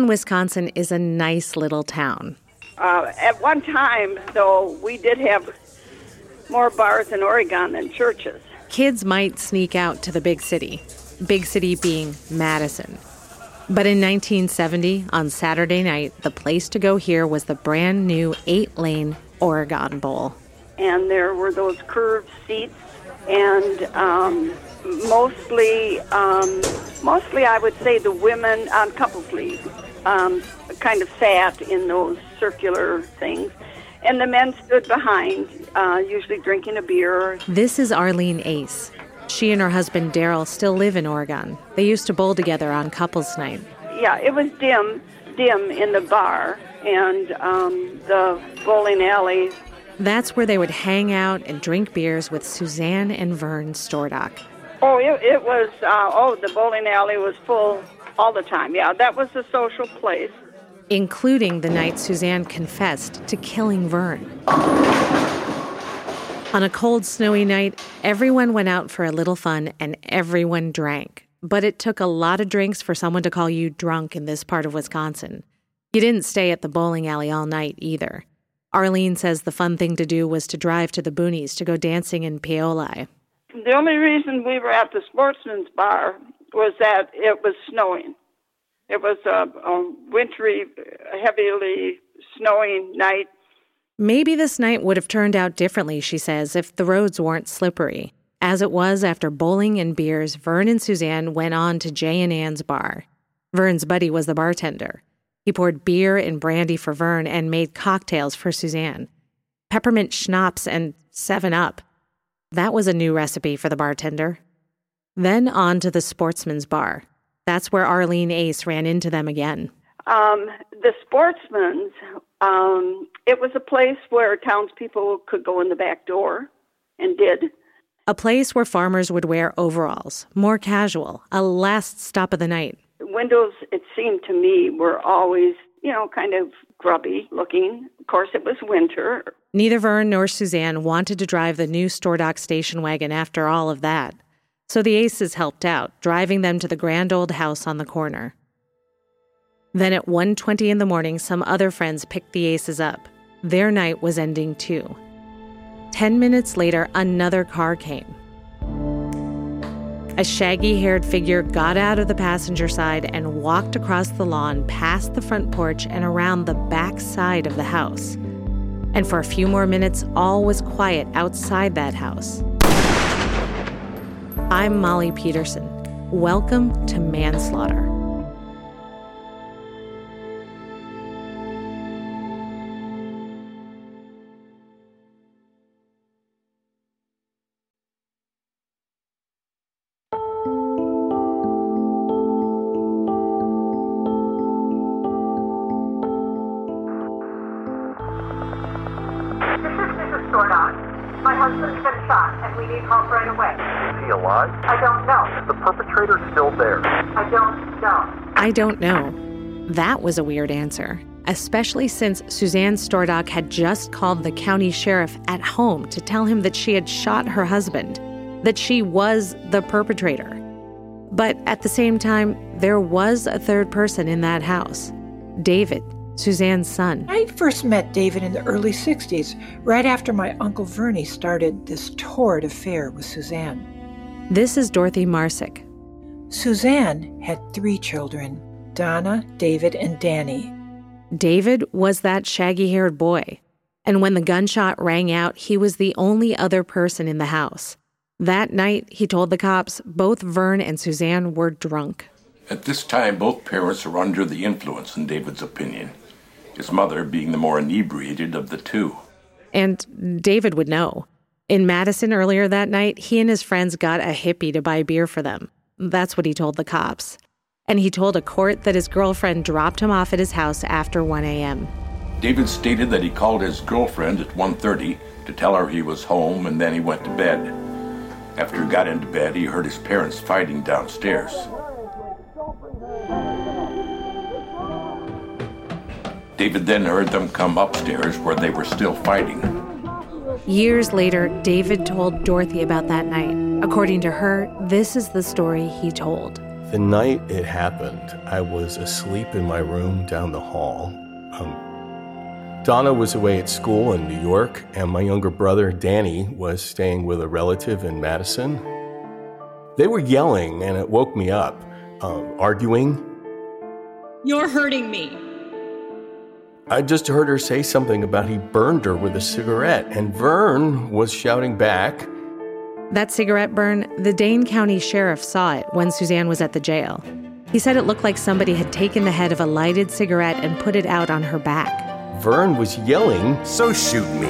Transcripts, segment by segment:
love with me. Oregon, Wisconsin is a nice little town. Uh, at one time, though, we did have more bars in Oregon than churches. Kids might sneak out to the big city, big city being Madison. But in 1970, on Saturday night, the place to go here was the brand new eight lane Oregon Bowl. And there were those curved seats, and um, mostly, um, mostly I would say the women on couples league um, kind of sat in those circular things, and the men stood behind, uh, usually drinking a beer. This is Arlene Ace. She and her husband Daryl still live in Oregon. They used to bowl together on couples night. Yeah, it was dim, dim in the bar, and um, the bowling alley. That's where they would hang out and drink beers with Suzanne and Vern Stordock. Oh, it, it was, uh, oh, the bowling alley was full all the time. Yeah, that was a social place. Including the night Suzanne confessed to killing Vern. On a cold, snowy night, everyone went out for a little fun and everyone drank. But it took a lot of drinks for someone to call you drunk in this part of Wisconsin. You didn't stay at the bowling alley all night either. Arlene says the fun thing to do was to drive to the boonies to go dancing in Paoli. The only reason we were at the sportsman's bar was that it was snowing. It was a, a wintry, heavily snowing night. Maybe this night would have turned out differently, she says, if the roads weren't slippery. As it was, after bowling and beers, Vern and Suzanne went on to Jay and Ann's bar. Vern's buddy was the bartender. He poured beer and brandy for Vern and made cocktails for Suzanne. Peppermint schnapps and 7 Up. That was a new recipe for the bartender. Then on to the sportsman's bar. That's where Arlene Ace ran into them again. Um, the sportsman's, um, it was a place where townspeople could go in the back door and did. A place where farmers would wear overalls, more casual, a last stop of the night. Windows, it seemed to me, were always, you know, kind of grubby looking. Of course, it was winter. Neither Vern nor Suzanne wanted to drive the new Stordock station wagon after all of that. So the Aces helped out, driving them to the grand old house on the corner. Then at 1:20 in the morning, some other friends picked the Aces up. Their night was ending too. 10 minutes later, another car came. A shaggy haired figure got out of the passenger side and walked across the lawn past the front porch and around the back side of the house. And for a few more minutes, all was quiet outside that house. I'm Molly Peterson. Welcome to Manslaughter. I don't know. That was a weird answer, especially since Suzanne Stordock had just called the county sheriff at home to tell him that she had shot her husband, that she was the perpetrator. But at the same time, there was a third person in that house David, Suzanne's son. I first met David in the early 60s, right after my Uncle Vernie started this torrid affair with Suzanne. This is Dorothy Marsick. Suzanne had three children Donna, David, and Danny. David was that shaggy haired boy. And when the gunshot rang out, he was the only other person in the house. That night, he told the cops both Vern and Suzanne were drunk. At this time, both parents were under the influence, in David's opinion, his mother being the more inebriated of the two. And David would know. In Madison earlier that night, he and his friends got a hippie to buy beer for them. That's what he told the cops. And he told a court that his girlfriend dropped him off at his house after 1 a.m. David stated that he called his girlfriend at 1:30 to tell her he was home and then he went to bed. After he got into bed, he heard his parents fighting downstairs. David then heard them come upstairs where they were still fighting. Years later, David told Dorothy about that night. According to her, this is the story he told. The night it happened, I was asleep in my room down the hall. Um, Donna was away at school in New York, and my younger brother, Danny, was staying with a relative in Madison. They were yelling, and it woke me up, um, arguing. You're hurting me. I just heard her say something about he burned her with a cigarette, and Vern was shouting back. That cigarette burn, the Dane County Sheriff saw it when Suzanne was at the jail. He said it looked like somebody had taken the head of a lighted cigarette and put it out on her back. Vern was yelling, So shoot me.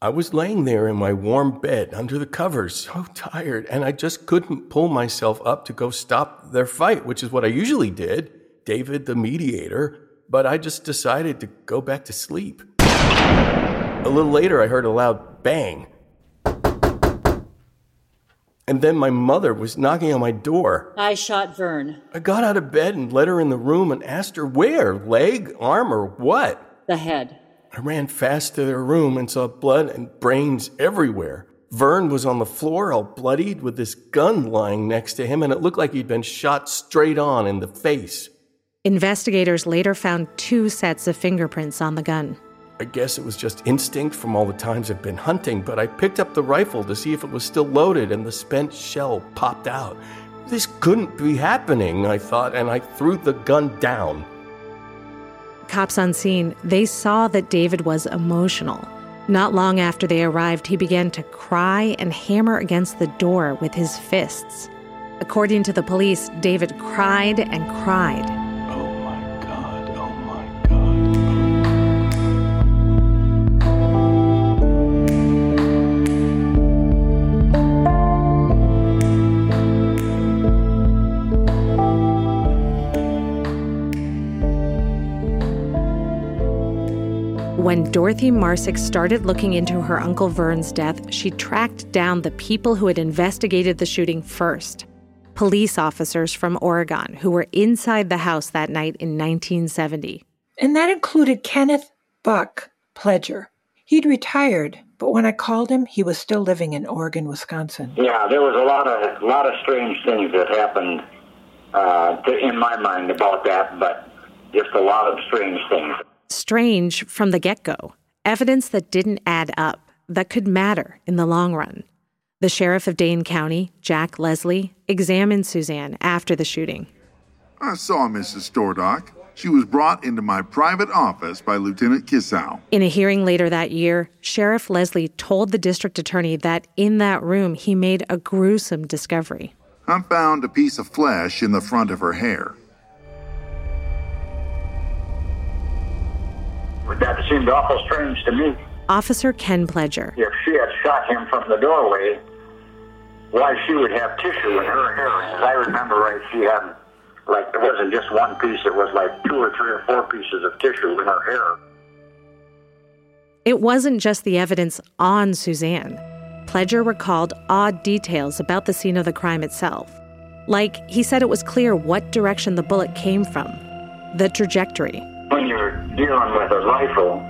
I was laying there in my warm bed under the covers, so tired, and I just couldn't pull myself up to go stop their fight, which is what I usually did, David the mediator, but I just decided to go back to sleep. A little later, I heard a loud bang. And then my mother was knocking on my door. I shot Vern. I got out of bed and led her in the room and asked her where leg, arm, or what? The head. I ran fast to their room and saw blood and brains everywhere. Vern was on the floor, all bloodied, with this gun lying next to him, and it looked like he'd been shot straight on in the face. Investigators later found two sets of fingerprints on the gun. I guess it was just instinct from all the times I've been hunting, but I picked up the rifle to see if it was still loaded and the spent shell popped out. This couldn't be happening, I thought, and I threw the gun down. Cops on scene, they saw that David was emotional. Not long after they arrived, he began to cry and hammer against the door with his fists. According to the police, David cried and cried. When Dorothy Marsick started looking into her Uncle Vern's death, she tracked down the people who had investigated the shooting first police officers from Oregon who were inside the house that night in 1970. And that included Kenneth Buck Pledger. He'd retired, but when I called him, he was still living in Oregon, Wisconsin. Yeah, there was a lot of a lot of strange things that happened uh, to, in my mind about that, but just a lot of strange things strange from the get go, evidence that didn't add up, that could matter in the long run. The sheriff of Dane County, Jack Leslie, examined Suzanne after the shooting. I saw Mrs. Stordock. She was brought into my private office by Lieutenant Kissow. In a hearing later that year, Sheriff Leslie told the district attorney that in that room he made a gruesome discovery. I found a piece of flesh in the front of her hair. That seemed awful strange to me. Officer Ken Pledger. If she had shot him from the doorway, why she would have tissue in her hair. As I remember right, she had, like, it wasn't just one piece, it was like two or three or four pieces of tissue in her hair. It wasn't just the evidence on Suzanne. Pledger recalled odd details about the scene of the crime itself. Like, he said it was clear what direction the bullet came from, the trajectory when you're dealing with a rifle,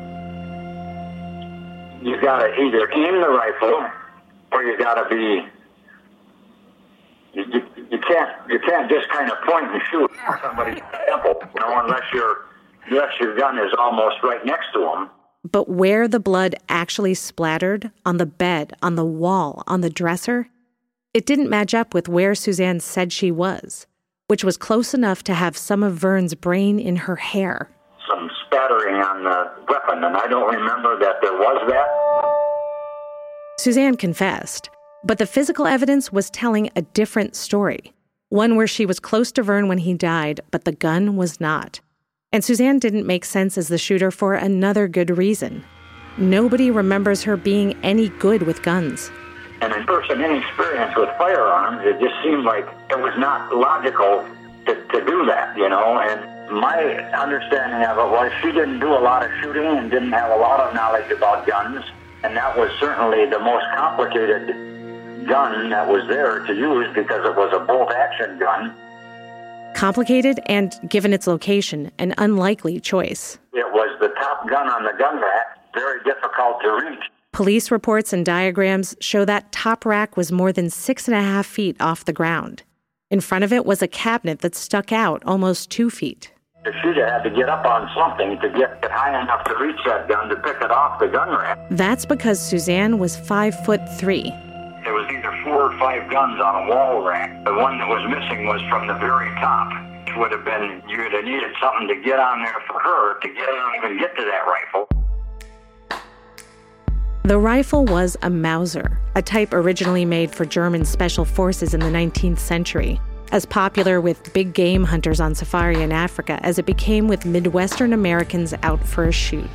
you've got to either aim the rifle or you've got to be. You, you, you, can't you can't just kind of point and shoot somebody's temple, you know, unless your unless your gun is almost right next to them. But where the blood actually splattered on the bed, on the wall, on the dresser, it didn't match up with where Suzanne said she was, which was close enough to have some of Vern's brain in her hair some spattering on the weapon, and I don't remember that there was that. Suzanne confessed, but the physical evidence was telling a different story. One where she was close to Vern when he died, but the gun was not. And Suzanne didn't make sense as the shooter for another good reason. Nobody remembers her being any good with guns. And a person inexperienced with firearms, it just seemed like it was not logical to, to do that, you know, and my understanding of it was she didn't do a lot of shooting and didn't have a lot of knowledge about guns, and that was certainly the most complicated gun that was there to use because it was a bolt action gun. Complicated and, given its location, an unlikely choice. It was the top gun on the gun rack, very difficult to reach. Police reports and diagrams show that top rack was more than six and a half feet off the ground. In front of it was a cabinet that stuck out almost two feet. The shooter had to get up on something to get it high enough to reach that gun to pick it off the gun rack. That's because Suzanne was five foot three. There was either four or five guns on a wall rack. The one that was missing was from the very top. It would have been, you would have needed something to get on there for her to get on even get to that rifle. The rifle was a Mauser, a type originally made for German special forces in the 19th century, as popular with big game hunters on safari in Africa as it became with Midwestern Americans out for a shoot.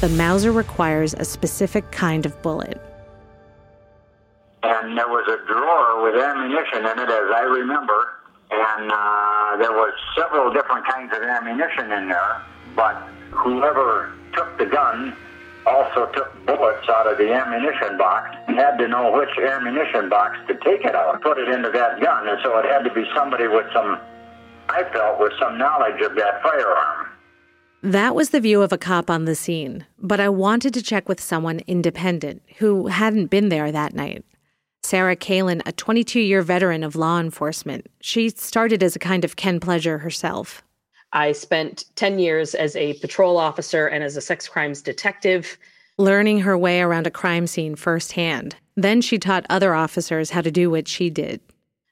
The Mauser requires a specific kind of bullet. And there was a drawer with ammunition in it, as I remember, and uh, there was several different kinds of ammunition in there, but whoever took the gun also took bullets out of the ammunition box and had to know which ammunition box to take it out, put it into that gun. And so it had to be somebody with some, I felt, with some knowledge of that firearm. That was the view of a cop on the scene, but I wanted to check with someone independent who hadn't been there that night. Sarah Kalin, a 22 year veteran of law enforcement, she started as a kind of Ken Pledger herself. I spent 10 years as a patrol officer and as a sex crimes detective. Learning her way around a crime scene firsthand. Then she taught other officers how to do what she did.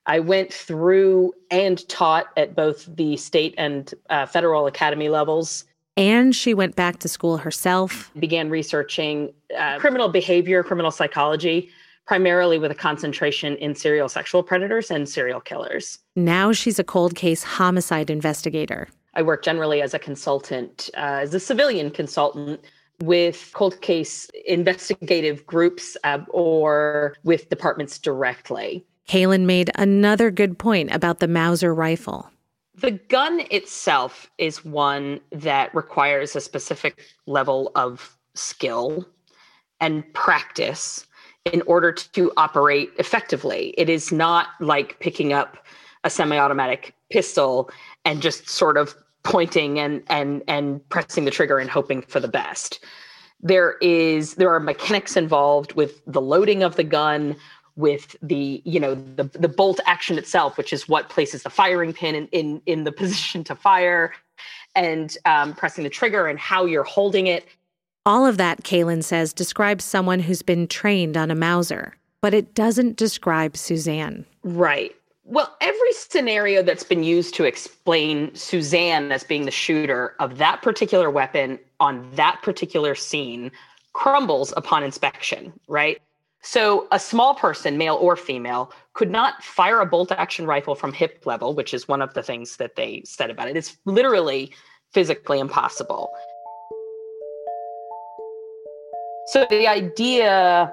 I went through and taught at both the state and uh, federal academy levels. And she went back to school herself. Began researching uh, criminal behavior, criminal psychology, primarily with a concentration in serial sexual predators and serial killers. Now she's a cold case homicide investigator. I work generally as a consultant, uh, as a civilian consultant with cold case investigative groups uh, or with departments directly. Kalin made another good point about the Mauser rifle. The gun itself is one that requires a specific level of skill and practice in order to operate effectively. It is not like picking up a semi-automatic pistol and just sort of pointing and and and pressing the trigger and hoping for the best. There is there are mechanics involved with the loading of the gun, with the you know the the bolt action itself, which is what places the firing pin in in, in the position to fire, and um, pressing the trigger and how you're holding it. All of that, Kalin says, describes someone who's been trained on a Mauser, but it doesn't describe Suzanne. Right. Well, every scenario that's been used to explain Suzanne as being the shooter of that particular weapon on that particular scene crumbles upon inspection, right? So, a small person, male or female, could not fire a bolt action rifle from hip level, which is one of the things that they said about it. It's literally physically impossible. So, the idea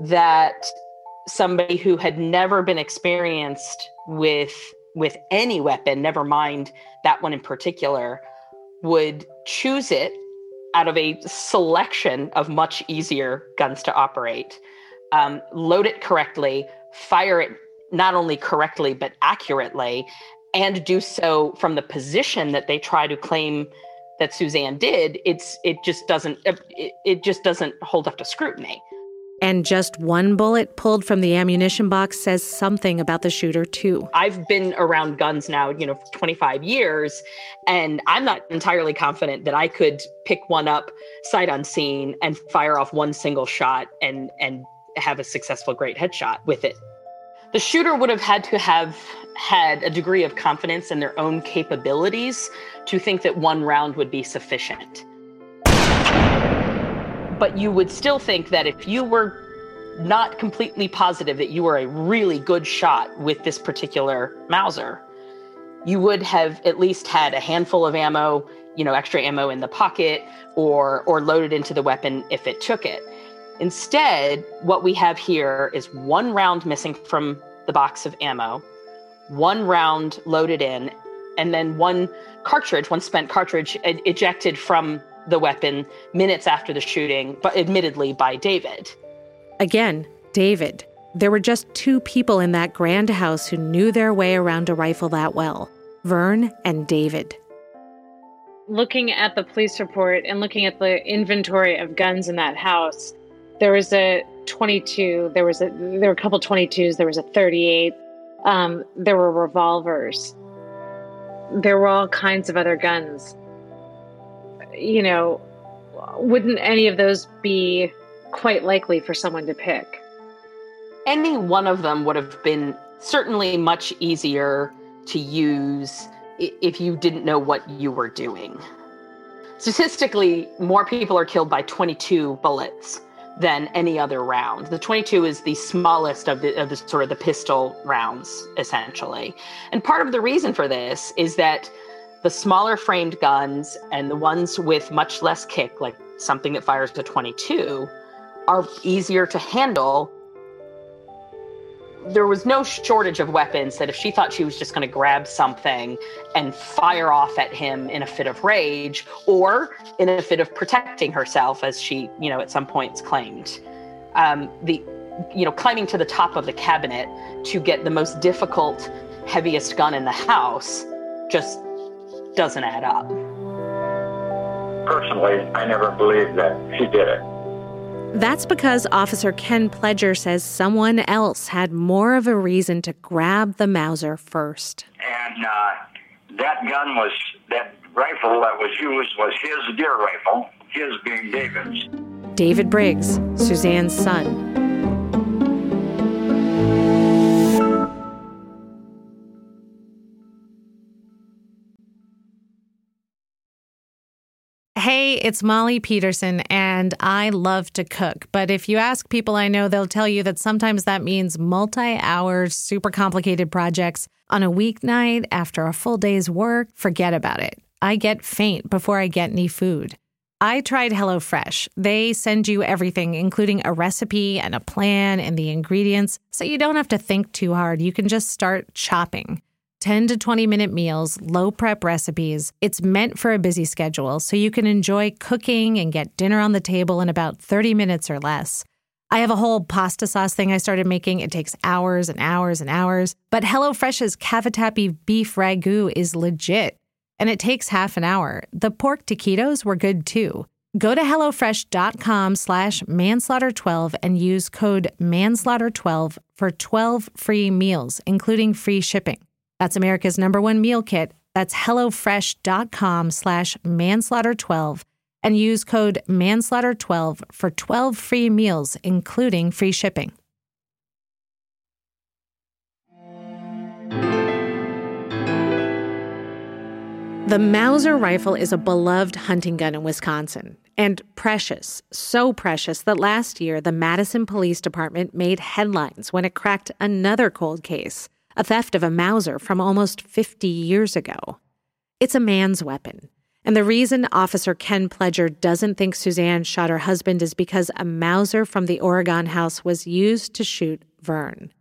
that somebody who had never been experienced with with any weapon, never mind that one in particular, would choose it out of a selection of much easier guns to operate, um, load it correctly, fire it not only correctly but accurately, and do so from the position that they try to claim that Suzanne did. It's it just doesn't it, it just doesn't hold up to scrutiny. And just one bullet pulled from the ammunition box says something about the shooter, too. I've been around guns now, you know, for 25 years, and I'm not entirely confident that I could pick one up sight unseen and fire off one single shot and and have a successful great headshot with it. The shooter would have had to have had a degree of confidence in their own capabilities to think that one round would be sufficient but you would still think that if you were not completely positive that you were a really good shot with this particular Mauser, you would have at least had a handful of ammo, you know, extra ammo in the pocket or or loaded into the weapon if it took it. Instead, what we have here is one round missing from the box of ammo, one round loaded in, and then one cartridge, one spent cartridge ejected from the weapon minutes after the shooting, but admittedly by David. Again, David. There were just two people in that grand house who knew their way around a rifle that well Vern and David. Looking at the police report and looking at the inventory of guns in that house, there was a 22. There was a there were a couple 22s. There was a 38. Um, there were revolvers. There were all kinds of other guns. You know, wouldn't any of those be quite likely for someone to pick? Any one of them would have been certainly much easier to use if you didn't know what you were doing. Statistically, more people are killed by 22 bullets than any other round. The 22 is the smallest of the, of the sort of the pistol rounds, essentially. And part of the reason for this is that the smaller framed guns and the ones with much less kick, like something that fires to 22, are easier to handle. There was no shortage of weapons that if she thought she was just going to grab something and fire off at him in a fit of rage or in a fit of protecting herself as she you know at some points claimed um, the you know climbing to the top of the cabinet to get the most difficult heaviest gun in the house just doesn't add up personally i never believed that she did it that's because Officer Ken Pledger says someone else had more of a reason to grab the Mauser first. And uh, that gun was, that rifle that was used was his deer rifle, his being David's. David Briggs, Suzanne's son. Hey, it's Molly Peterson, and I love to cook. But if you ask people I know, they'll tell you that sometimes that means multi hour, super complicated projects on a weeknight after a full day's work. Forget about it. I get faint before I get any food. I tried HelloFresh. They send you everything, including a recipe and a plan and the ingredients, so you don't have to think too hard. You can just start chopping. 10 to 20 minute meals, low prep recipes. It's meant for a busy schedule, so you can enjoy cooking and get dinner on the table in about 30 minutes or less. I have a whole pasta sauce thing I started making. It takes hours and hours and hours. But HelloFresh's cavatappi beef ragu is legit, and it takes half an hour. The pork taquitos were good too. Go to HelloFresh.com slash manslaughter12 and use code manslaughter12 for 12 free meals, including free shipping. That's America's number one meal kit. That's HelloFresh.com slash manslaughter12 and use code manslaughter12 for 12 free meals, including free shipping. The Mauser rifle is a beloved hunting gun in Wisconsin and precious, so precious that last year the Madison Police Department made headlines when it cracked another cold case a theft of a Mauser from almost 50 years ago. It's a man's weapon. And the reason Officer Ken Pledger doesn't think Suzanne shot her husband is because a Mauser from the Oregon house was used to shoot Vern.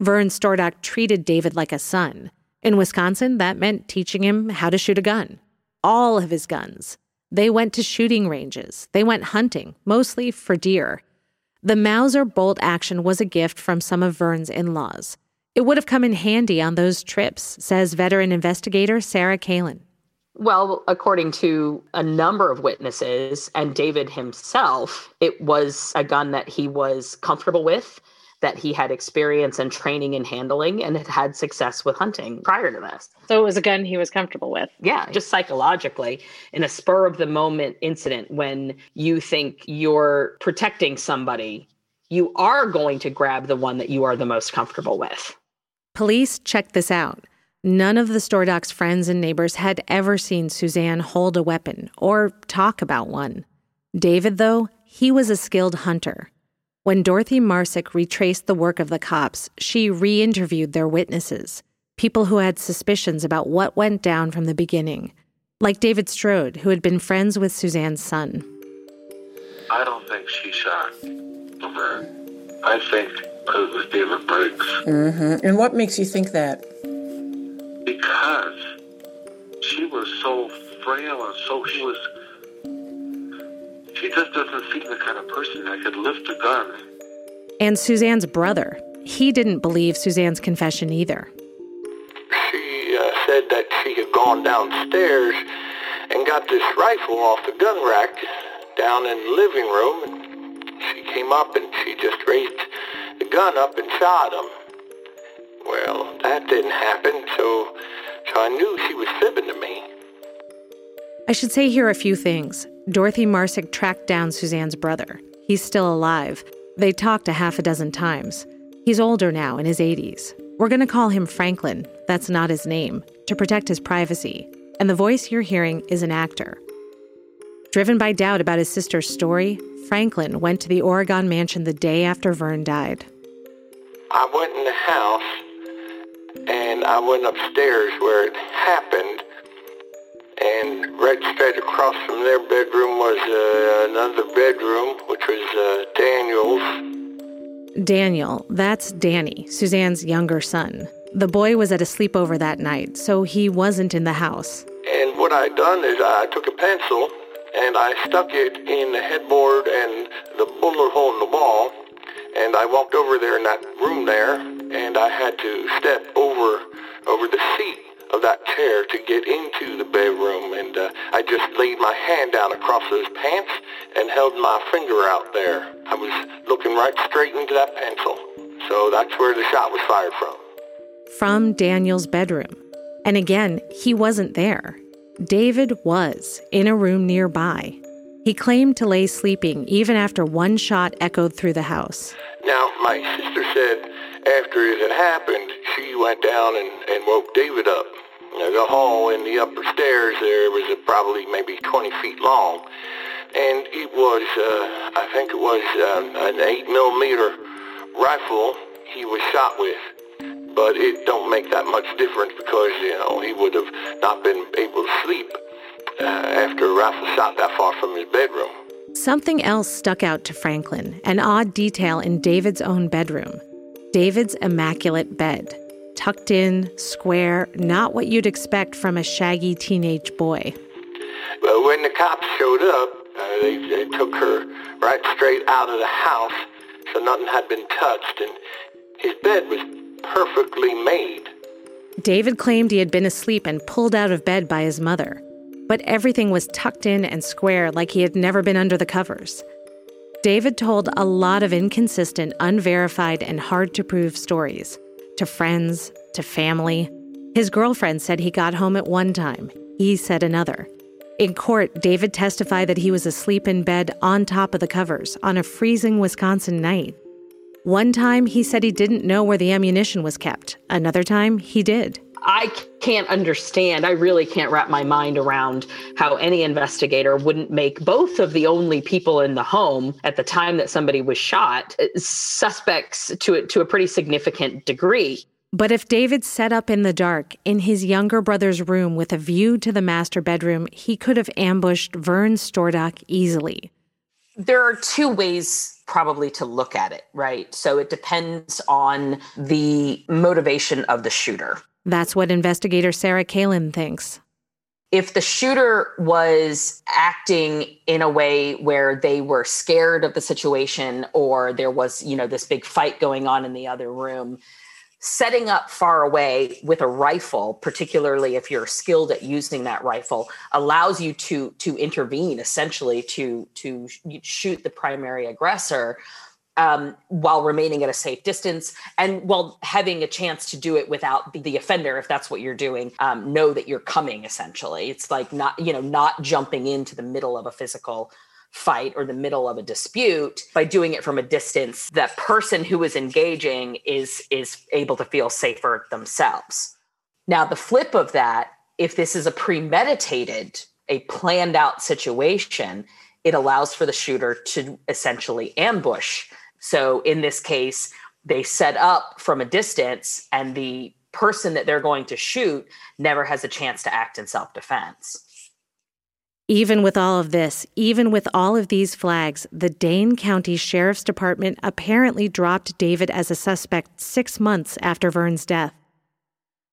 Vern Stordock treated David like a son. In Wisconsin, that meant teaching him how to shoot a gun. All of his guns. They went to shooting ranges. They went hunting, mostly for deer. The Mauser bolt action was a gift from some of Vern's in laws. It would have come in handy on those trips, says veteran investigator Sarah Kalin. Well, according to a number of witnesses and David himself, it was a gun that he was comfortable with, that he had experience and training in handling, and had had success with hunting prior to this. So it was a gun he was comfortable with. Yeah, just psychologically, in a spur of the moment incident when you think you're protecting somebody, you are going to grab the one that you are the most comfortable with. Police checked this out. None of the Stordocks' friends and neighbors had ever seen Suzanne hold a weapon or talk about one. David, though, he was a skilled hunter. When Dorothy Marsick retraced the work of the cops, she re interviewed their witnesses, people who had suspicions about what went down from the beginning, like David Strode, who had been friends with Suzanne's son. I don't think she shot LaVerne. I think it was David Briggs. Mm-hmm. And what makes you think that? Because she was so frail and so she was. She just doesn't seem the kind of person that could lift a gun. And Suzanne's brother. He didn't believe Suzanne's confession either. She uh, said that she had gone downstairs and got this rifle off the gun rack down in the living room. And she came up and she just raised the gun up and shot him. Well, that didn't happen, so, so I knew she was fibbing to me. I should say here a few things. Dorothy Marsick tracked down Suzanne's brother. He's still alive. They talked a half a dozen times. He's older now, in his 80s. We're going to call him Franklin. That's not his name, to protect his privacy. And the voice you're hearing is an actor. Driven by doubt about his sister's story, Franklin went to the Oregon mansion the day after Vern died. I went in the house and I went upstairs where it happened and right straight across from their bedroom was uh, another bedroom, which was uh, Daniel's. Daniel, that's Danny, Suzanne's younger son. The boy was at a sleepover that night, so he wasn't in the house. And what I done is I took a pencil and I stuck it in the headboard and the bullet hole in the wall, and I walked over there in that room there, and I had to step over over the seat of that chair to get into the bedroom, and uh, I just laid my hand down across those pants and held my finger out there. I was looking right straight into that pencil. So that's where the shot was fired from. From Daniel's bedroom. And again, he wasn't there. David was in a room nearby. He claimed to lay sleeping even after one shot echoed through the house. Now, my sister said after it had happened, she went down and, and woke David up. The hall in the upper stairs there was probably maybe 20 feet long. And it was, uh, I think it was uh, an 8 millimeter rifle he was shot with. But it don't make that much difference because, you know, he would have not been able to sleep uh, after a rifle shot that far from his bedroom. Something else stuck out to Franklin, an odd detail in David's own bedroom. David's immaculate bed tucked in, square, not what you'd expect from a shaggy teenage boy. But when the cops showed up, uh, they, they took her right straight out of the house, so nothing had been touched, and his bed was perfectly made. David claimed he had been asleep and pulled out of bed by his mother, but everything was tucked in and square like he had never been under the covers. David told a lot of inconsistent, unverified, and hard to prove stories to friends, to family. His girlfriend said he got home at one time, he said another. In court, David testified that he was asleep in bed on top of the covers on a freezing Wisconsin night. One time, he said he didn't know where the ammunition was kept. Another time, he did. I can't understand. I really can't wrap my mind around how any investigator wouldn't make both of the only people in the home at the time that somebody was shot uh, suspects to a, to a pretty significant degree. But if David set up in the dark in his younger brother's room with a view to the master bedroom, he could have ambushed Vern Stordock easily. There are two ways probably to look at it, right? So it depends on the motivation of the shooter. That's what investigator Sarah Kalin thinks. If the shooter was acting in a way where they were scared of the situation or there was, you know, this big fight going on in the other room, setting up far away with a rifle, particularly if you're skilled at using that rifle, allows you to to intervene essentially to to shoot the primary aggressor um, while remaining at a safe distance and while having a chance to do it without the, the offender, if that's what you're doing, um, know that you're coming essentially. It's like not, you know, not jumping into the middle of a physical fight or the middle of a dispute by doing it from a distance that person who is engaging is is able to feel safer themselves now the flip of that if this is a premeditated a planned out situation it allows for the shooter to essentially ambush so in this case, they set up from a distance, and the person that they're going to shoot never has a chance to act in self defense. Even with all of this, even with all of these flags, the Dane County Sheriff's Department apparently dropped David as a suspect six months after Vern's death.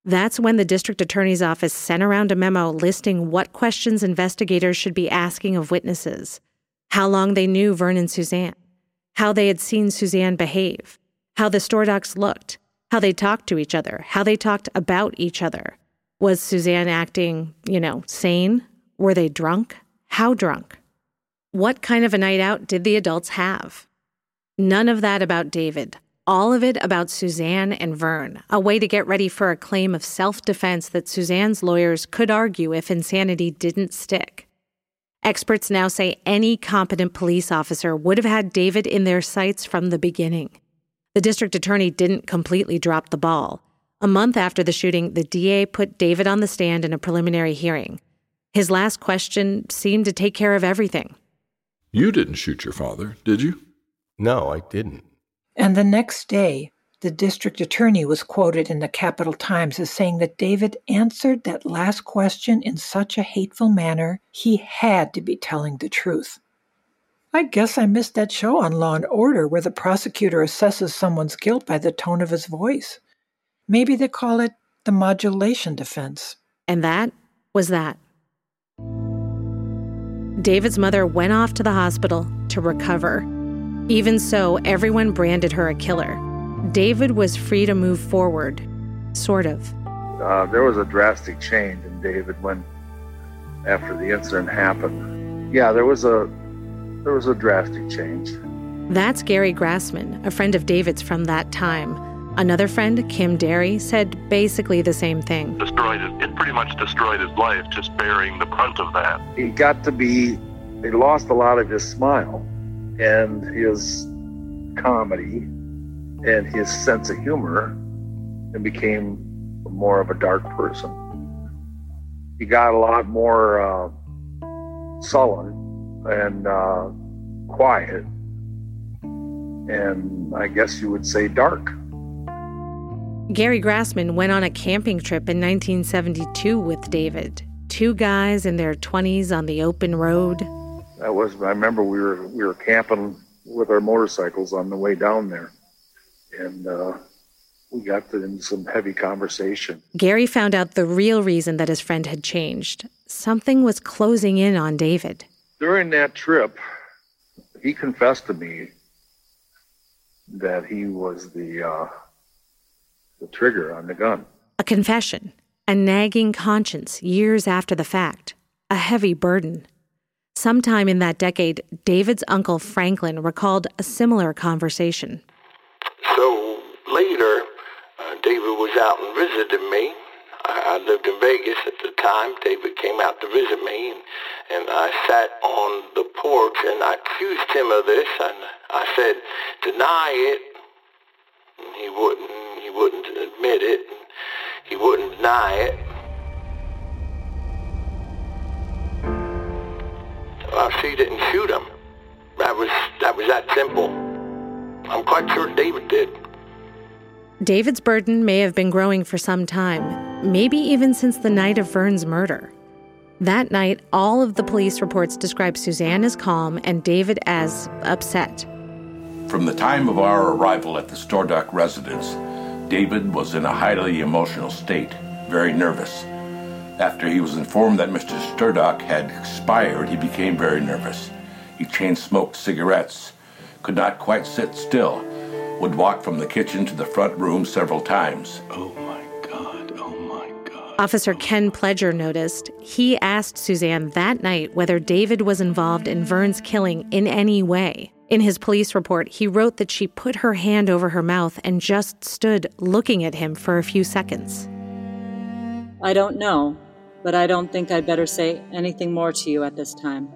That's when the district attorney's office sent around a memo listing what questions investigators should be asking of witnesses, how long they knew Vern and Suzanne, how they had seen Suzanne behave, how the Stordocks looked, how they talked to each other, how they talked about each other. Was Suzanne acting, you know, sane? Were they drunk? How drunk? What kind of a night out did the adults have? None of that about David. All of it about Suzanne and Vern, a way to get ready for a claim of self defense that Suzanne's lawyers could argue if insanity didn't stick. Experts now say any competent police officer would have had David in their sights from the beginning. The district attorney didn't completely drop the ball. A month after the shooting, the DA put David on the stand in a preliminary hearing. His last question seemed to take care of everything. You didn't shoot your father, did you? No, I didn't. And the next day, the district attorney was quoted in the Capital Times as saying that David answered that last question in such a hateful manner, he had to be telling the truth. I guess I missed that show on Law and Order where the prosecutor assesses someone's guilt by the tone of his voice. Maybe they call it the modulation defense. And that was that. David's mother went off to the hospital to recover. Even so, everyone branded her a killer. David was free to move forward, sort of. Uh, there was a drastic change in David when, after the incident happened. Yeah, there was a there was a drastic change. That's Gary Grassman, a friend of David's from that time. Another friend, Kim Derry, said basically the same thing. Destroyed it. It pretty much destroyed his life, just bearing the brunt of that. He got to be, he lost a lot of his smile and his comedy and his sense of humor and became more of a dark person. He got a lot more uh, sullen and uh, quiet, and I guess you would say dark. Gary Grassman went on a camping trip in 1972 with David. Two guys in their 20s on the open road. That was I remember we were we were camping with our motorcycles on the way down there, and uh, we got into some heavy conversation. Gary found out the real reason that his friend had changed. Something was closing in on David. During that trip, he confessed to me that he was the uh, the trigger on the gun. A confession, a nagging conscience years after the fact, a heavy burden. Sometime in that decade, David's uncle Franklin recalled a similar conversation. Out and visited me. I, I lived in Vegas at the time. David came out to visit me, and, and I sat on the porch and I accused him of this, and I said, "Deny it." And he wouldn't. He wouldn't admit it. And he wouldn't deny it. Well, she didn't shoot him. That was that was that simple. I'm quite sure David did. David's burden may have been growing for some time, maybe even since the night of Vern's murder. That night, all of the police reports describe Suzanne as calm and David as upset. From the time of our arrival at the Stordock residence, David was in a highly emotional state, very nervous. After he was informed that Mr. Stordock had expired, he became very nervous. He chain smoked cigarettes, could not quite sit still, would walk from the kitchen to the front room several times. Oh my God, oh my God. Officer Ken Pledger noticed he asked Suzanne that night whether David was involved in Vern's killing in any way. In his police report, he wrote that she put her hand over her mouth and just stood looking at him for a few seconds. I don't know, but I don't think I'd better say anything more to you at this time.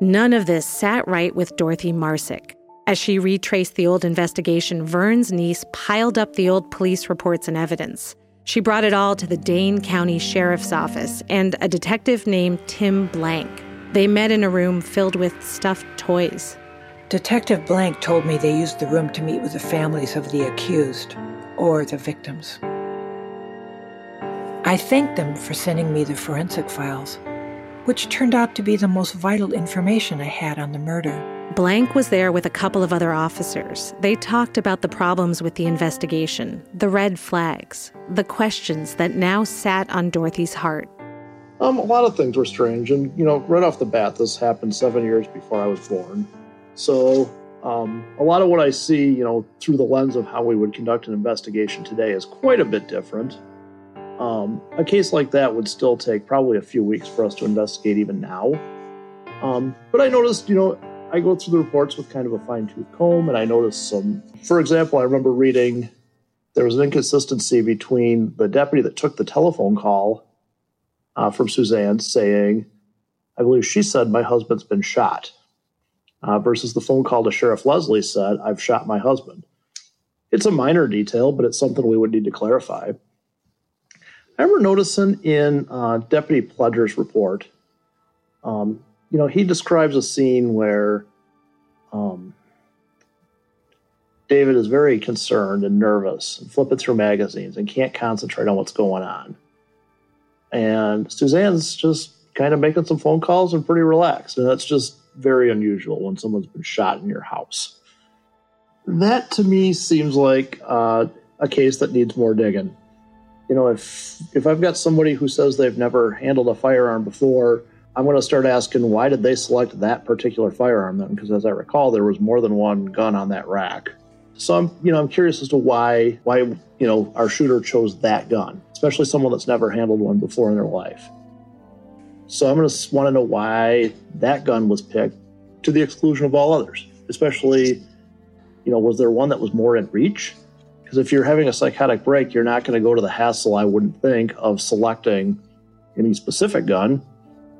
None of this sat right with Dorothy Marsick. As she retraced the old investigation, Vern's niece piled up the old police reports and evidence. She brought it all to the Dane County Sheriff's Office and a detective named Tim Blank. They met in a room filled with stuffed toys. Detective Blank told me they used the room to meet with the families of the accused or the victims. I thanked them for sending me the forensic files, which turned out to be the most vital information I had on the murder. Blank was there with a couple of other officers. They talked about the problems with the investigation, the red flags, the questions that now sat on Dorothy's heart. Um, a lot of things were strange, and you know, right off the bat, this happened seven years before I was born. So, um, a lot of what I see, you know, through the lens of how we would conduct an investigation today is quite a bit different. Um, a case like that would still take probably a few weeks for us to investigate even now. Um, but I noticed, you know, I go through the reports with kind of a fine tooth comb and I notice some. For example, I remember reading there was an inconsistency between the deputy that took the telephone call uh, from Suzanne saying, I believe she said, My husband's been shot, uh, versus the phone call to Sheriff Leslie said, I've shot my husband. It's a minor detail, but it's something we would need to clarify. I remember noticing in uh, Deputy Pledger's report, um, you know, he describes a scene where um, David is very concerned and nervous and flipping through magazines and can't concentrate on what's going on. And Suzanne's just kind of making some phone calls and pretty relaxed. And that's just very unusual when someone's been shot in your house. That to me seems like uh, a case that needs more digging. You know, if if I've got somebody who says they've never handled a firearm before, I'm going to start asking why did they select that particular firearm then? Because as I recall, there was more than one gun on that rack. So I'm, you know, I'm curious as to why why you know our shooter chose that gun, especially someone that's never handled one before in their life. So I'm going to want to know why that gun was picked to the exclusion of all others, especially, you know, was there one that was more in reach? Because if you're having a psychotic break, you're not going to go to the hassle, I wouldn't think, of selecting any specific gun.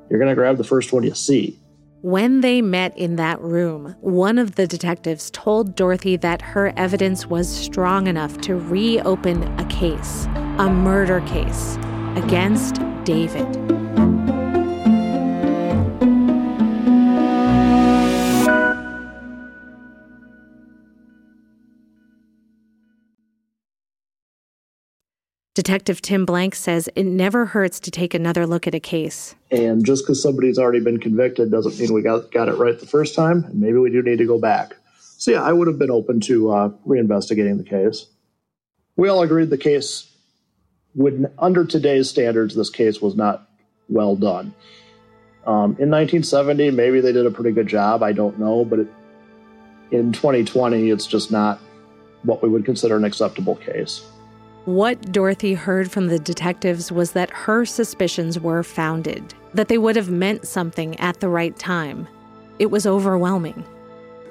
You're going to grab the first one you see. When they met in that room, one of the detectives told Dorothy that her evidence was strong enough to reopen a case, a murder case, against David. Detective Tim Blank says it never hurts to take another look at a case. And just because somebody's already been convicted doesn't mean we got, got it right the first time. And maybe we do need to go back. So, yeah, I would have been open to uh, reinvestigating the case. We all agreed the case would, under today's standards, this case was not well done. Um, in 1970, maybe they did a pretty good job. I don't know. But it, in 2020, it's just not what we would consider an acceptable case. What Dorothy heard from the detectives was that her suspicions were founded, that they would have meant something at the right time. It was overwhelming.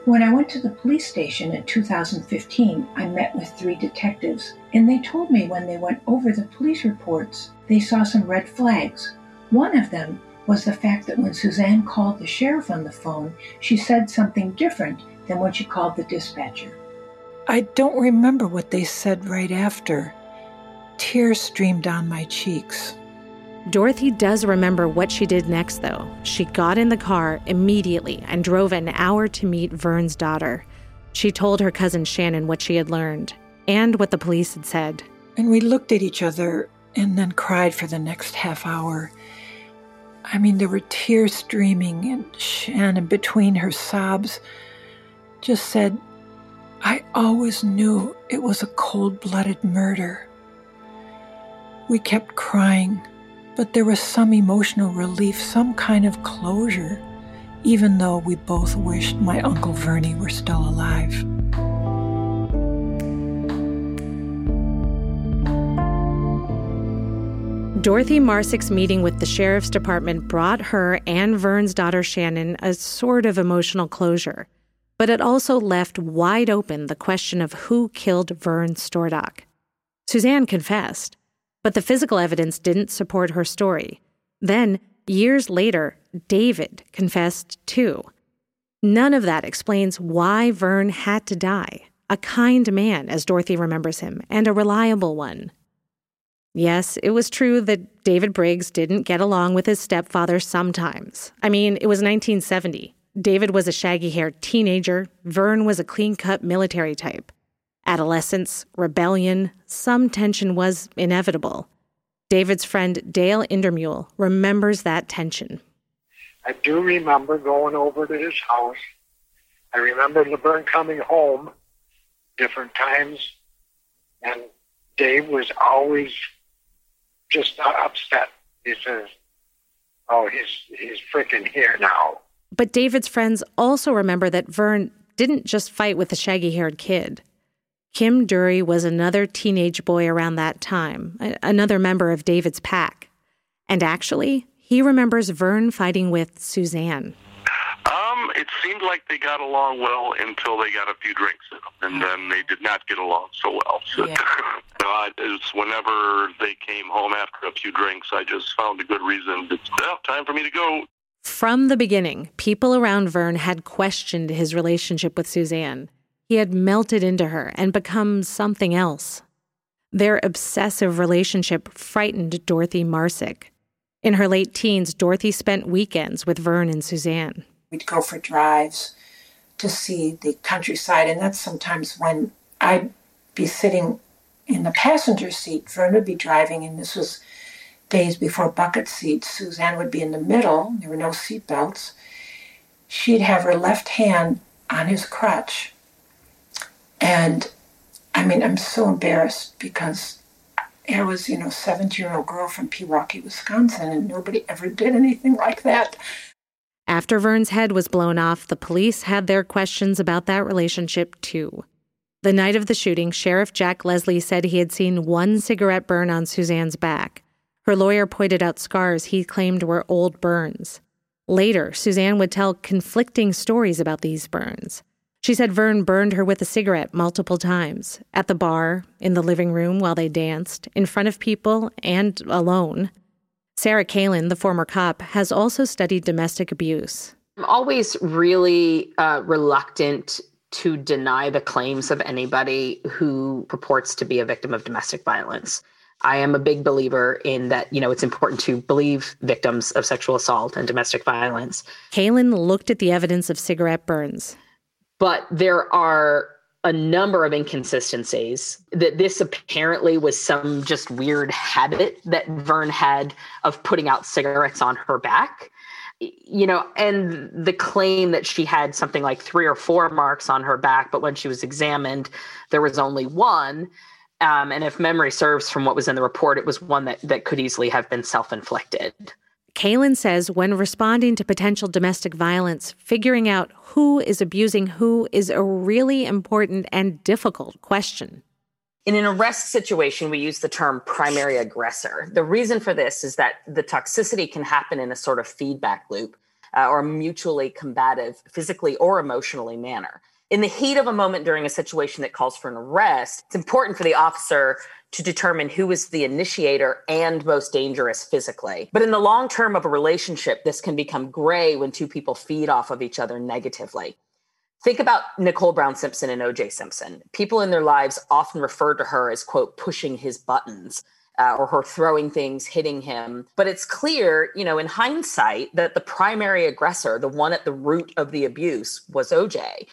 When I went to the police station in 2015, I met with three detectives, and they told me when they went over the police reports, they saw some red flags. One of them was the fact that when Suzanne called the sheriff on the phone, she said something different than when she called the dispatcher. I don't remember what they said right after. Tears streamed down my cheeks. Dorothy does remember what she did next, though. She got in the car immediately and drove an hour to meet Vern's daughter. She told her cousin Shannon what she had learned and what the police had said. And we looked at each other and then cried for the next half hour. I mean, there were tears streaming, and Shannon, between her sobs, just said, I always knew it was a cold blooded murder. We kept crying, but there was some emotional relief, some kind of closure, even though we both wished my Uncle Vernie were still alive. Dorothy Marsick's meeting with the sheriff's department brought her and Vern's daughter Shannon a sort of emotional closure, but it also left wide open the question of who killed Vern Stordock. Suzanne confessed, but the physical evidence didn't support her story. Then, years later, David confessed too. None of that explains why Vern had to die. A kind man, as Dorothy remembers him, and a reliable one. Yes, it was true that David Briggs didn't get along with his stepfather sometimes. I mean, it was 1970. David was a shaggy haired teenager, Vern was a clean cut military type. Adolescence, rebellion, some tension was inevitable. David's friend Dale Indermule remembers that tension. I do remember going over to his house. I remember LaVerne coming home different times, and Dave was always just not upset. He says, "Oh, he's he's freaking here now." But David's friends also remember that Vern didn't just fight with the shaggy-haired kid. Kim Dury was another teenage boy around that time, another member of David's pack. And actually, he remembers Vern fighting with Suzanne. Um, it seemed like they got along well until they got a few drinks in them, and then they did not get along so well. So, Yeah. uh, it's whenever they came home after a few drinks, I just found a good reason. It's well, time for me to go. From the beginning, people around Vern had questioned his relationship with Suzanne. He had melted into her and become something else. Their obsessive relationship frightened Dorothy Marsick. In her late teens, Dorothy spent weekends with Vern and Suzanne. We'd go for drives to see the countryside, and that's sometimes when I'd be sitting in the passenger seat. Vern would be driving, and this was days before bucket seats. Suzanne would be in the middle. There were no seat belts. She'd have her left hand on his crutch. And I mean, I'm so embarrassed because I was, you know, 17 year old girl from Pewaukee, Wisconsin, and nobody ever did anything like that. After Vern's head was blown off, the police had their questions about that relationship too. The night of the shooting, Sheriff Jack Leslie said he had seen one cigarette burn on Suzanne's back. Her lawyer pointed out scars he claimed were old burns. Later, Suzanne would tell conflicting stories about these burns. She said Vern burned her with a cigarette multiple times at the bar, in the living room while they danced, in front of people, and alone. Sarah Kalin, the former cop, has also studied domestic abuse. I'm always really uh, reluctant to deny the claims of anybody who purports to be a victim of domestic violence. I am a big believer in that, you know, it's important to believe victims of sexual assault and domestic violence. Kalin looked at the evidence of cigarette burns. But there are a number of inconsistencies that this apparently was some just weird habit that Vern had of putting out cigarettes on her back. You know, and the claim that she had something like three or four marks on her back, but when she was examined, there was only one. Um, and if memory serves from what was in the report, it was one that, that could easily have been self inflicted. Kalin says when responding to potential domestic violence, figuring out who is abusing who is a really important and difficult question. In an arrest situation, we use the term primary aggressor. The reason for this is that the toxicity can happen in a sort of feedback loop uh, or mutually combative, physically or emotionally manner. In the heat of a moment during a situation that calls for an arrest, it's important for the officer to determine who is the initiator and most dangerous physically. But in the long term of a relationship, this can become gray when two people feed off of each other negatively. Think about Nicole Brown Simpson and OJ Simpson. People in their lives often refer to her as, quote, pushing his buttons. Uh, or her throwing things, hitting him. But it's clear, you know, in hindsight, that the primary aggressor, the one at the root of the abuse, was OJ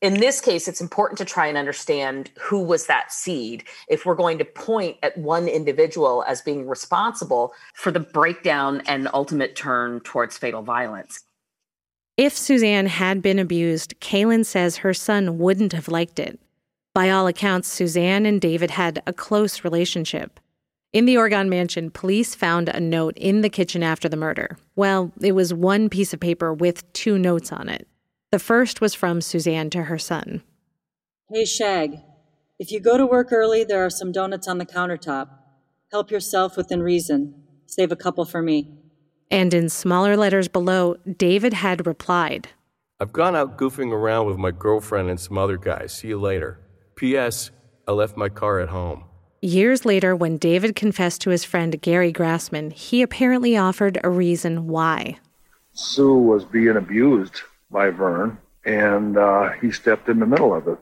in this case, it's important to try and understand who was that seed if we're going to point at one individual as being responsible for the breakdown and ultimate turn towards fatal violence. If Suzanne had been abused, Kalin says her son wouldn't have liked it. By all accounts, Suzanne and David had a close relationship. In the Oregon mansion, police found a note in the kitchen after the murder. Well, it was one piece of paper with two notes on it. The first was from Suzanne to her son. Hey, Shag. If you go to work early, there are some donuts on the countertop. Help yourself within reason. Save a couple for me. And in smaller letters below, David had replied I've gone out goofing around with my girlfriend and some other guys. See you later. P.S. I left my car at home. Years later, when David confessed to his friend Gary Grassman, he apparently offered a reason why. Sue was being abused by Vern, and uh, he stepped in the middle of it.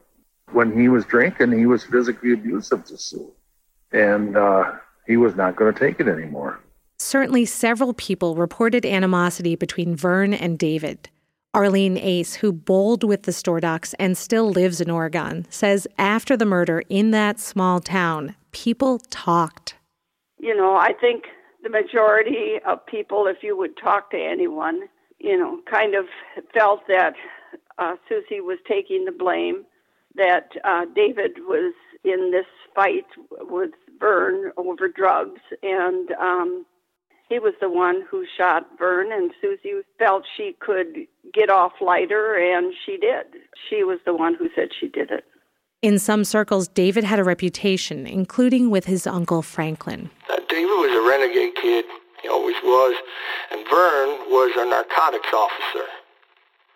When he was drinking, he was physically abusive to Sue, and uh, he was not going to take it anymore. Certainly, several people reported animosity between Vern and David. Arlene Ace, who bowled with the Stordocks and still lives in Oregon, says after the murder in that small town, people talked. You know, I think the majority of people, if you would talk to anyone, you know, kind of felt that uh, Susie was taking the blame, that uh, David was in this fight with Vern over drugs, and um, he was the one who shot Vern, and Susie felt she could get off lighter, and she did. She was the one who said she did it. In some circles, David had a reputation, including with his uncle Franklin. Uh, David was a renegade kid. He always was. And Vern was a narcotics officer.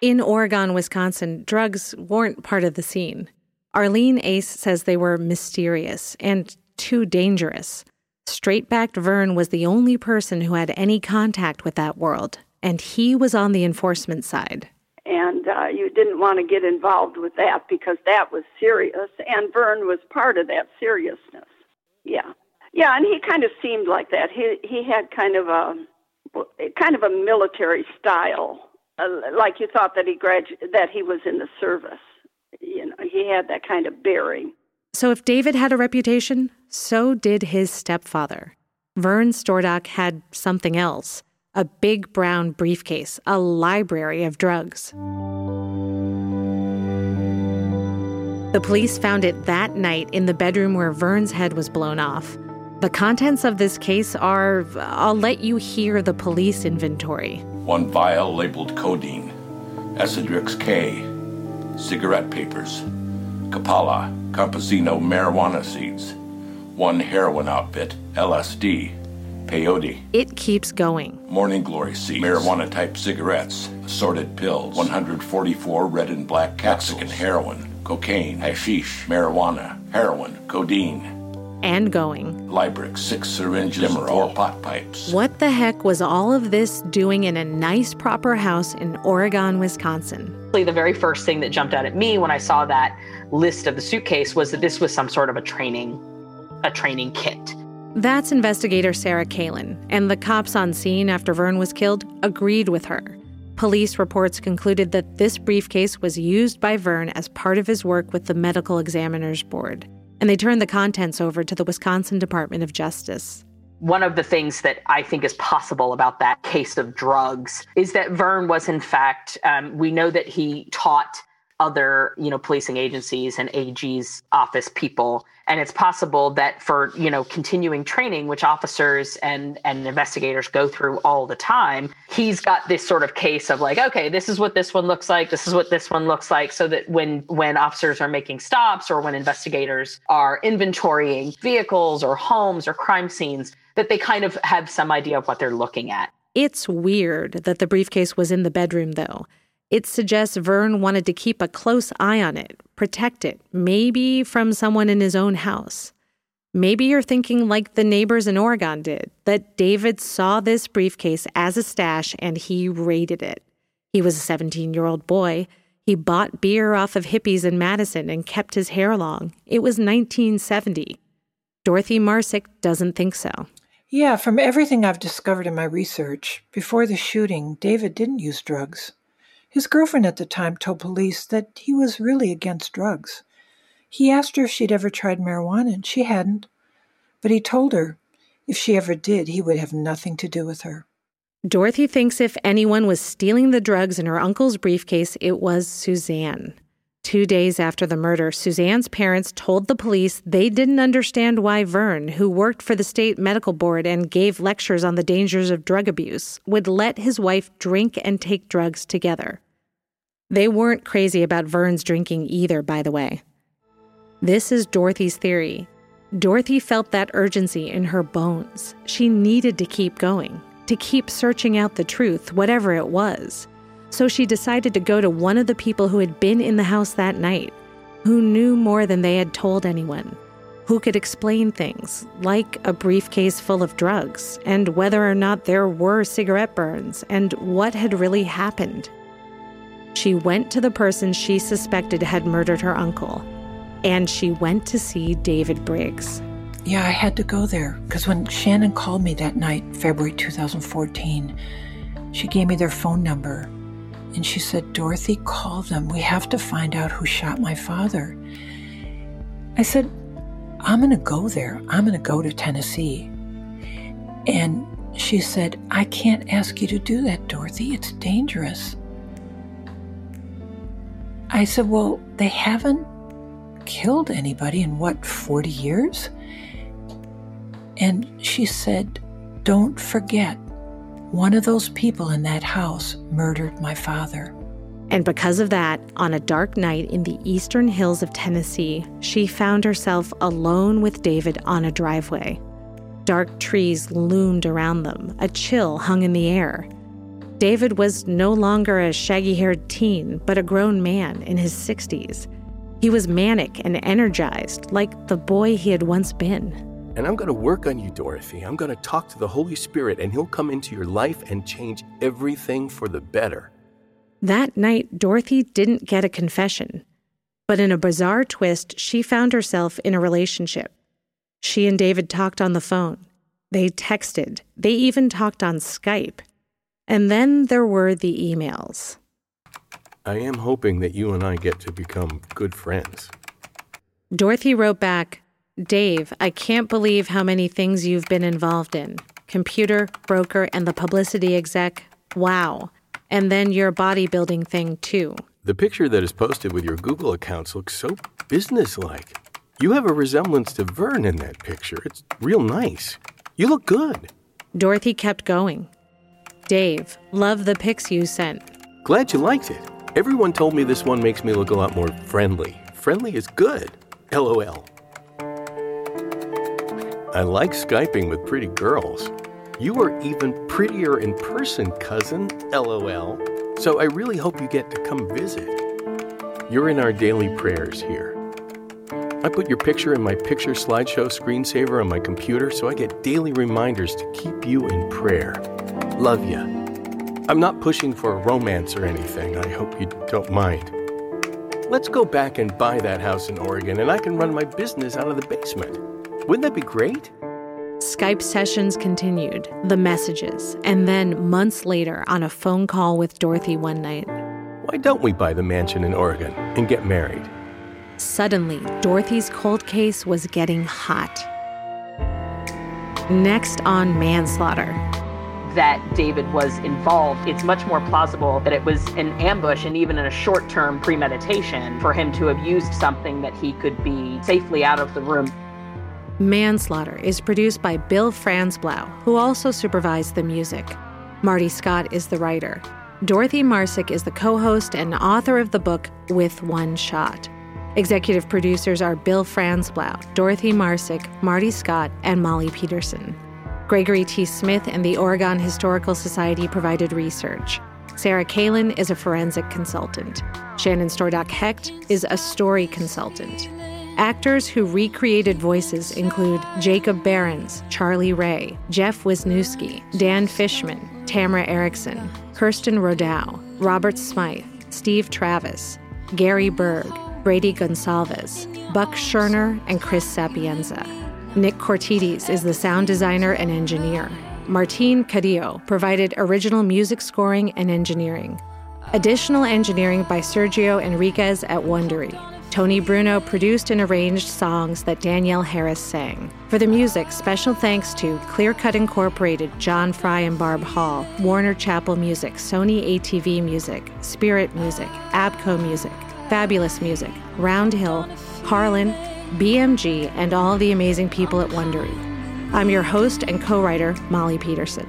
In Oregon, Wisconsin, drugs weren't part of the scene. Arlene Ace says they were mysterious and too dangerous. Straight backed Vern was the only person who had any contact with that world, and he was on the enforcement side. And uh, you didn't want to get involved with that because that was serious, and Vern was part of that seriousness. Yeah, yeah, and he kind of seemed like that. He he had kind of a kind of a military style, uh, like you thought that he gradu- that he was in the service. You know, he had that kind of bearing. So if David had a reputation, so did his stepfather. Vern Stordock had something else a big brown briefcase, a library of drugs. The police found it that night in the bedroom where Vern's head was blown off. The contents of this case are I'll let you hear the police inventory. One vial labeled codeine, Esidrix K, cigarette papers, Capala, Campesino marijuana seeds, one heroin outfit, LSD, peyote. It keeps going. Morning glory seeds, marijuana type cigarettes, assorted pills, 144 red and black Mexican heroin, cocaine, hashish, marijuana, heroin, codeine. And going. Libric, six syringes, Demerol, four pot pipes. What the heck was all of this doing in a nice, proper house in Oregon, Wisconsin? The very first thing that jumped out at me when I saw that list of the suitcase was that this was some sort of a training, a training kit. That's investigator Sarah Kalin, and the cops on scene after Vern was killed agreed with her. Police reports concluded that this briefcase was used by Vern as part of his work with the Medical Examiners Board and they turned the contents over to the Wisconsin Department of Justice. One of the things that I think is possible about that case of drugs is that Vern was, in fact, um, we know that he taught other, you know, policing agencies and AG's office people. And it's possible that for, you know, continuing training, which officers and, and investigators go through all the time, he's got this sort of case of like, okay, this is what this one looks like, this is what this one looks like. So that when when officers are making stops or when investigators are inventorying vehicles or homes or crime scenes, that they kind of have some idea of what they're looking at. It's weird that the briefcase was in the bedroom, though. It suggests Vern wanted to keep a close eye on it, protect it, maybe from someone in his own house. Maybe you're thinking like the neighbors in Oregon did, that David saw this briefcase as a stash and he raided it. He was a 17 year old boy. He bought beer off of hippies in Madison and kept his hair long. It was 1970. Dorothy Marsick doesn't think so. Yeah, from everything I've discovered in my research, before the shooting, David didn't use drugs. His girlfriend at the time told police that he was really against drugs. He asked her if she'd ever tried marijuana, and she hadn't. But he told her if she ever did, he would have nothing to do with her. Dorothy thinks if anyone was stealing the drugs in her uncle's briefcase, it was Suzanne. Two days after the murder, Suzanne's parents told the police they didn't understand why Vern, who worked for the state medical board and gave lectures on the dangers of drug abuse, would let his wife drink and take drugs together. They weren't crazy about Vern's drinking either, by the way. This is Dorothy's theory. Dorothy felt that urgency in her bones. She needed to keep going, to keep searching out the truth, whatever it was. So she decided to go to one of the people who had been in the house that night, who knew more than they had told anyone, who could explain things, like a briefcase full of drugs, and whether or not there were cigarette burns, and what had really happened. She went to the person she suspected had murdered her uncle, and she went to see David Briggs. Yeah, I had to go there because when Shannon called me that night, February 2014, she gave me their phone number and she said, Dorothy, call them. We have to find out who shot my father. I said, I'm going to go there. I'm going to go to Tennessee. And she said, I can't ask you to do that, Dorothy. It's dangerous. I said, Well, they haven't killed anybody in what, 40 years? And she said, Don't forget, one of those people in that house murdered my father. And because of that, on a dark night in the eastern hills of Tennessee, she found herself alone with David on a driveway. Dark trees loomed around them, a chill hung in the air. David was no longer a shaggy haired teen, but a grown man in his 60s. He was manic and energized, like the boy he had once been. And I'm going to work on you, Dorothy. I'm going to talk to the Holy Spirit, and He'll come into your life and change everything for the better. That night, Dorothy didn't get a confession. But in a bizarre twist, she found herself in a relationship. She and David talked on the phone. They texted. They even talked on Skype. And then there were the emails. I am hoping that you and I get to become good friends. Dorothy wrote back Dave, I can't believe how many things you've been involved in computer, broker, and the publicity exec. Wow. And then your bodybuilding thing, too. The picture that is posted with your Google accounts looks so businesslike. You have a resemblance to Vern in that picture. It's real nice. You look good. Dorothy kept going. Dave, love the pics you sent. Glad you liked it. Everyone told me this one makes me look a lot more friendly. Friendly is good. LOL. I like Skyping with pretty girls. You are even prettier in person, cousin. LOL. So I really hope you get to come visit. You're in our daily prayers here. I put your picture in my picture slideshow screensaver on my computer so I get daily reminders to keep you in prayer. Love ya. I'm not pushing for a romance or anything. I hope you don't mind. Let's go back and buy that house in Oregon and I can run my business out of the basement. Wouldn't that be great? Skype sessions continued, the messages, and then months later on a phone call with Dorothy one night. Why don't we buy the mansion in Oregon and get married? Suddenly, Dorothy's cold case was getting hot. Next on manslaughter. That David was involved, it's much more plausible that it was an ambush and even in a short term premeditation for him to have used something that he could be safely out of the room. Manslaughter is produced by Bill Franzblau, who also supervised the music. Marty Scott is the writer. Dorothy Marsick is the co host and author of the book With One Shot. Executive producers are Bill Franzblau, Dorothy Marsick, Marty Scott, and Molly Peterson. Gregory T. Smith and the Oregon Historical Society provided research. Sarah Kalin is a forensic consultant. Shannon Stordock Hecht is a story consultant. Actors who recreated voices include Jacob Behrens, Charlie Ray, Jeff Wisniewski, Dan Fishman, Tamara Erickson, Kirsten Rodow, Robert Smythe, Steve Travis, Gary Berg, Brady Gonsalves, Buck Scherner, and Chris Sapienza. Nick Cortides is the sound designer and engineer. Martin Cadillo provided original music scoring and engineering. Additional engineering by Sergio Enriquez at Wondery. Tony Bruno produced and arranged songs that Danielle Harris sang. For the music, special thanks to Clearcut Incorporated, John Fry and Barb Hall, Warner Chappell Music, Sony ATV Music, Spirit Music, ABKCO Music, Fabulous Music, Round Hill, Harlan, BMG, and all the amazing people at Wondery. I'm your host and co writer, Molly Peterson.